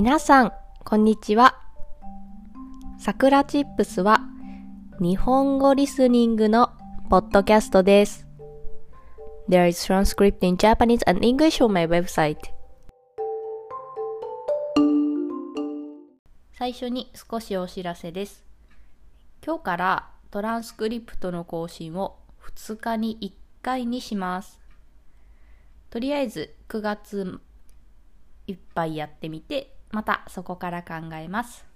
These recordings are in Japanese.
皆さん、こんにちは。さくらチップスは日本語リスニングのポッドキャストです。There is transcript in Japanese and English on my website. 最初に少しお知らせです。今日からトランスクリプトの更新を2日に1回にします。とりあえず9月いっぱいやってみて、またそこから考えます。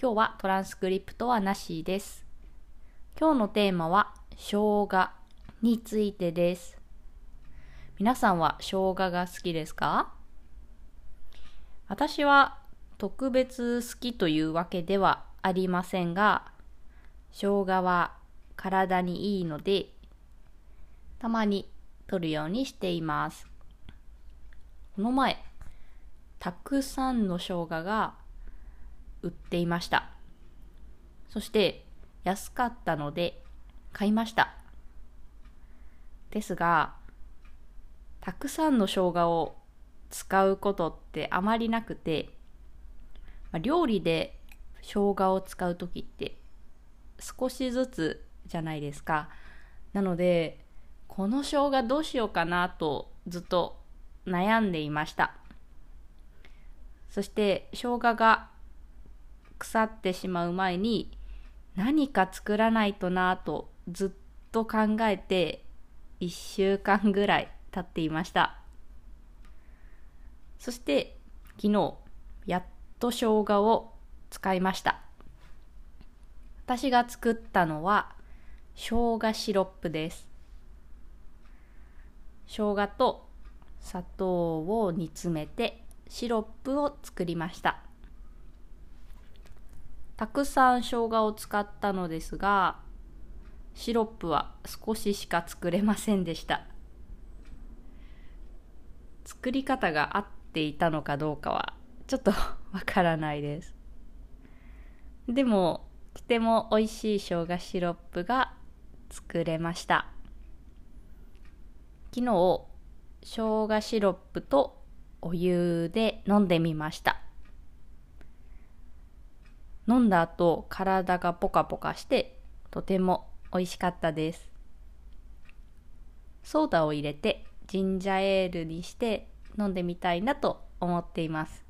今日はトランスクリプトはなしです。今日のテーマは生姜についてです。皆さんは生姜が好きですか？私は特別好きというわけではありませんが、生姜は体にいいので、たまに取るようにしています。この前、たくさんの生姜が売っていました。そして安かったので買いました。ですが、たくさんの生姜を使うことってあまりなくて、まあ料理で生姜を使う時って少しずつじゃないですか。なので、この生姜どうしようかなとずっと悩んでいました。そして生姜が腐ってしまう前に何か作らないとなぁとずっと考えて1週間ぐらい経っていました。そして昨日やっと生姜を使いました。私が作ったのは生姜シロップです。生姜と砂糖を煮詰めてシロップを作りました。たくさん生姜を使ったのですが、シロップは少ししか作れませんでした。作り方が合っていたのかどうかはちょっと わからないです。でも、とても美味しい生姜シロップが作れました。昨日、生姜シロップとお湯で飲んでみました。飲んだ後、体がポカポカして、とても美味しかったです。ソーダを入れて、ジンジャーエールにして飲んでみたいなと思っています。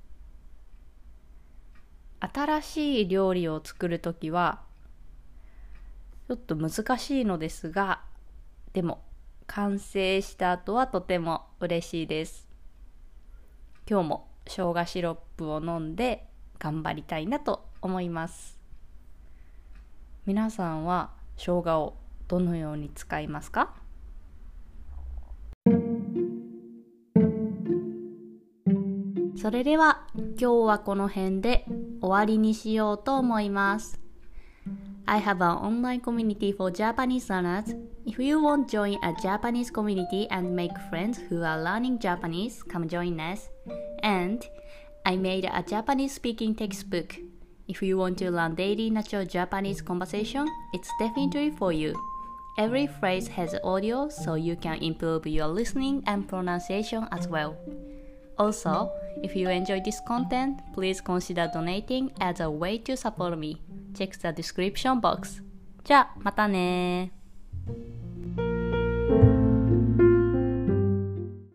新しい料理を作るときは、ちょっと難しいのですが、でも、完成した後はとても嬉しいです。今日も生姜シロップを飲んで頑張りたいなと思います。皆さんは生姜をどのように使いますか？それでは今日はこの辺で終わりにしようと思います。I have an online community for Japanese learners. If you want to join a Japanese community and make friends who are learning Japanese, come join us. And I made a Japanese speaking textbook. If you want to learn daily natural Japanese conversation, it's definitely for you. Every phrase has audio so you can improve your listening and pronunciation as well. Also, if you enjoy this content, please consider donating as a way to support me. Check the description box. じゃあ、またね thank you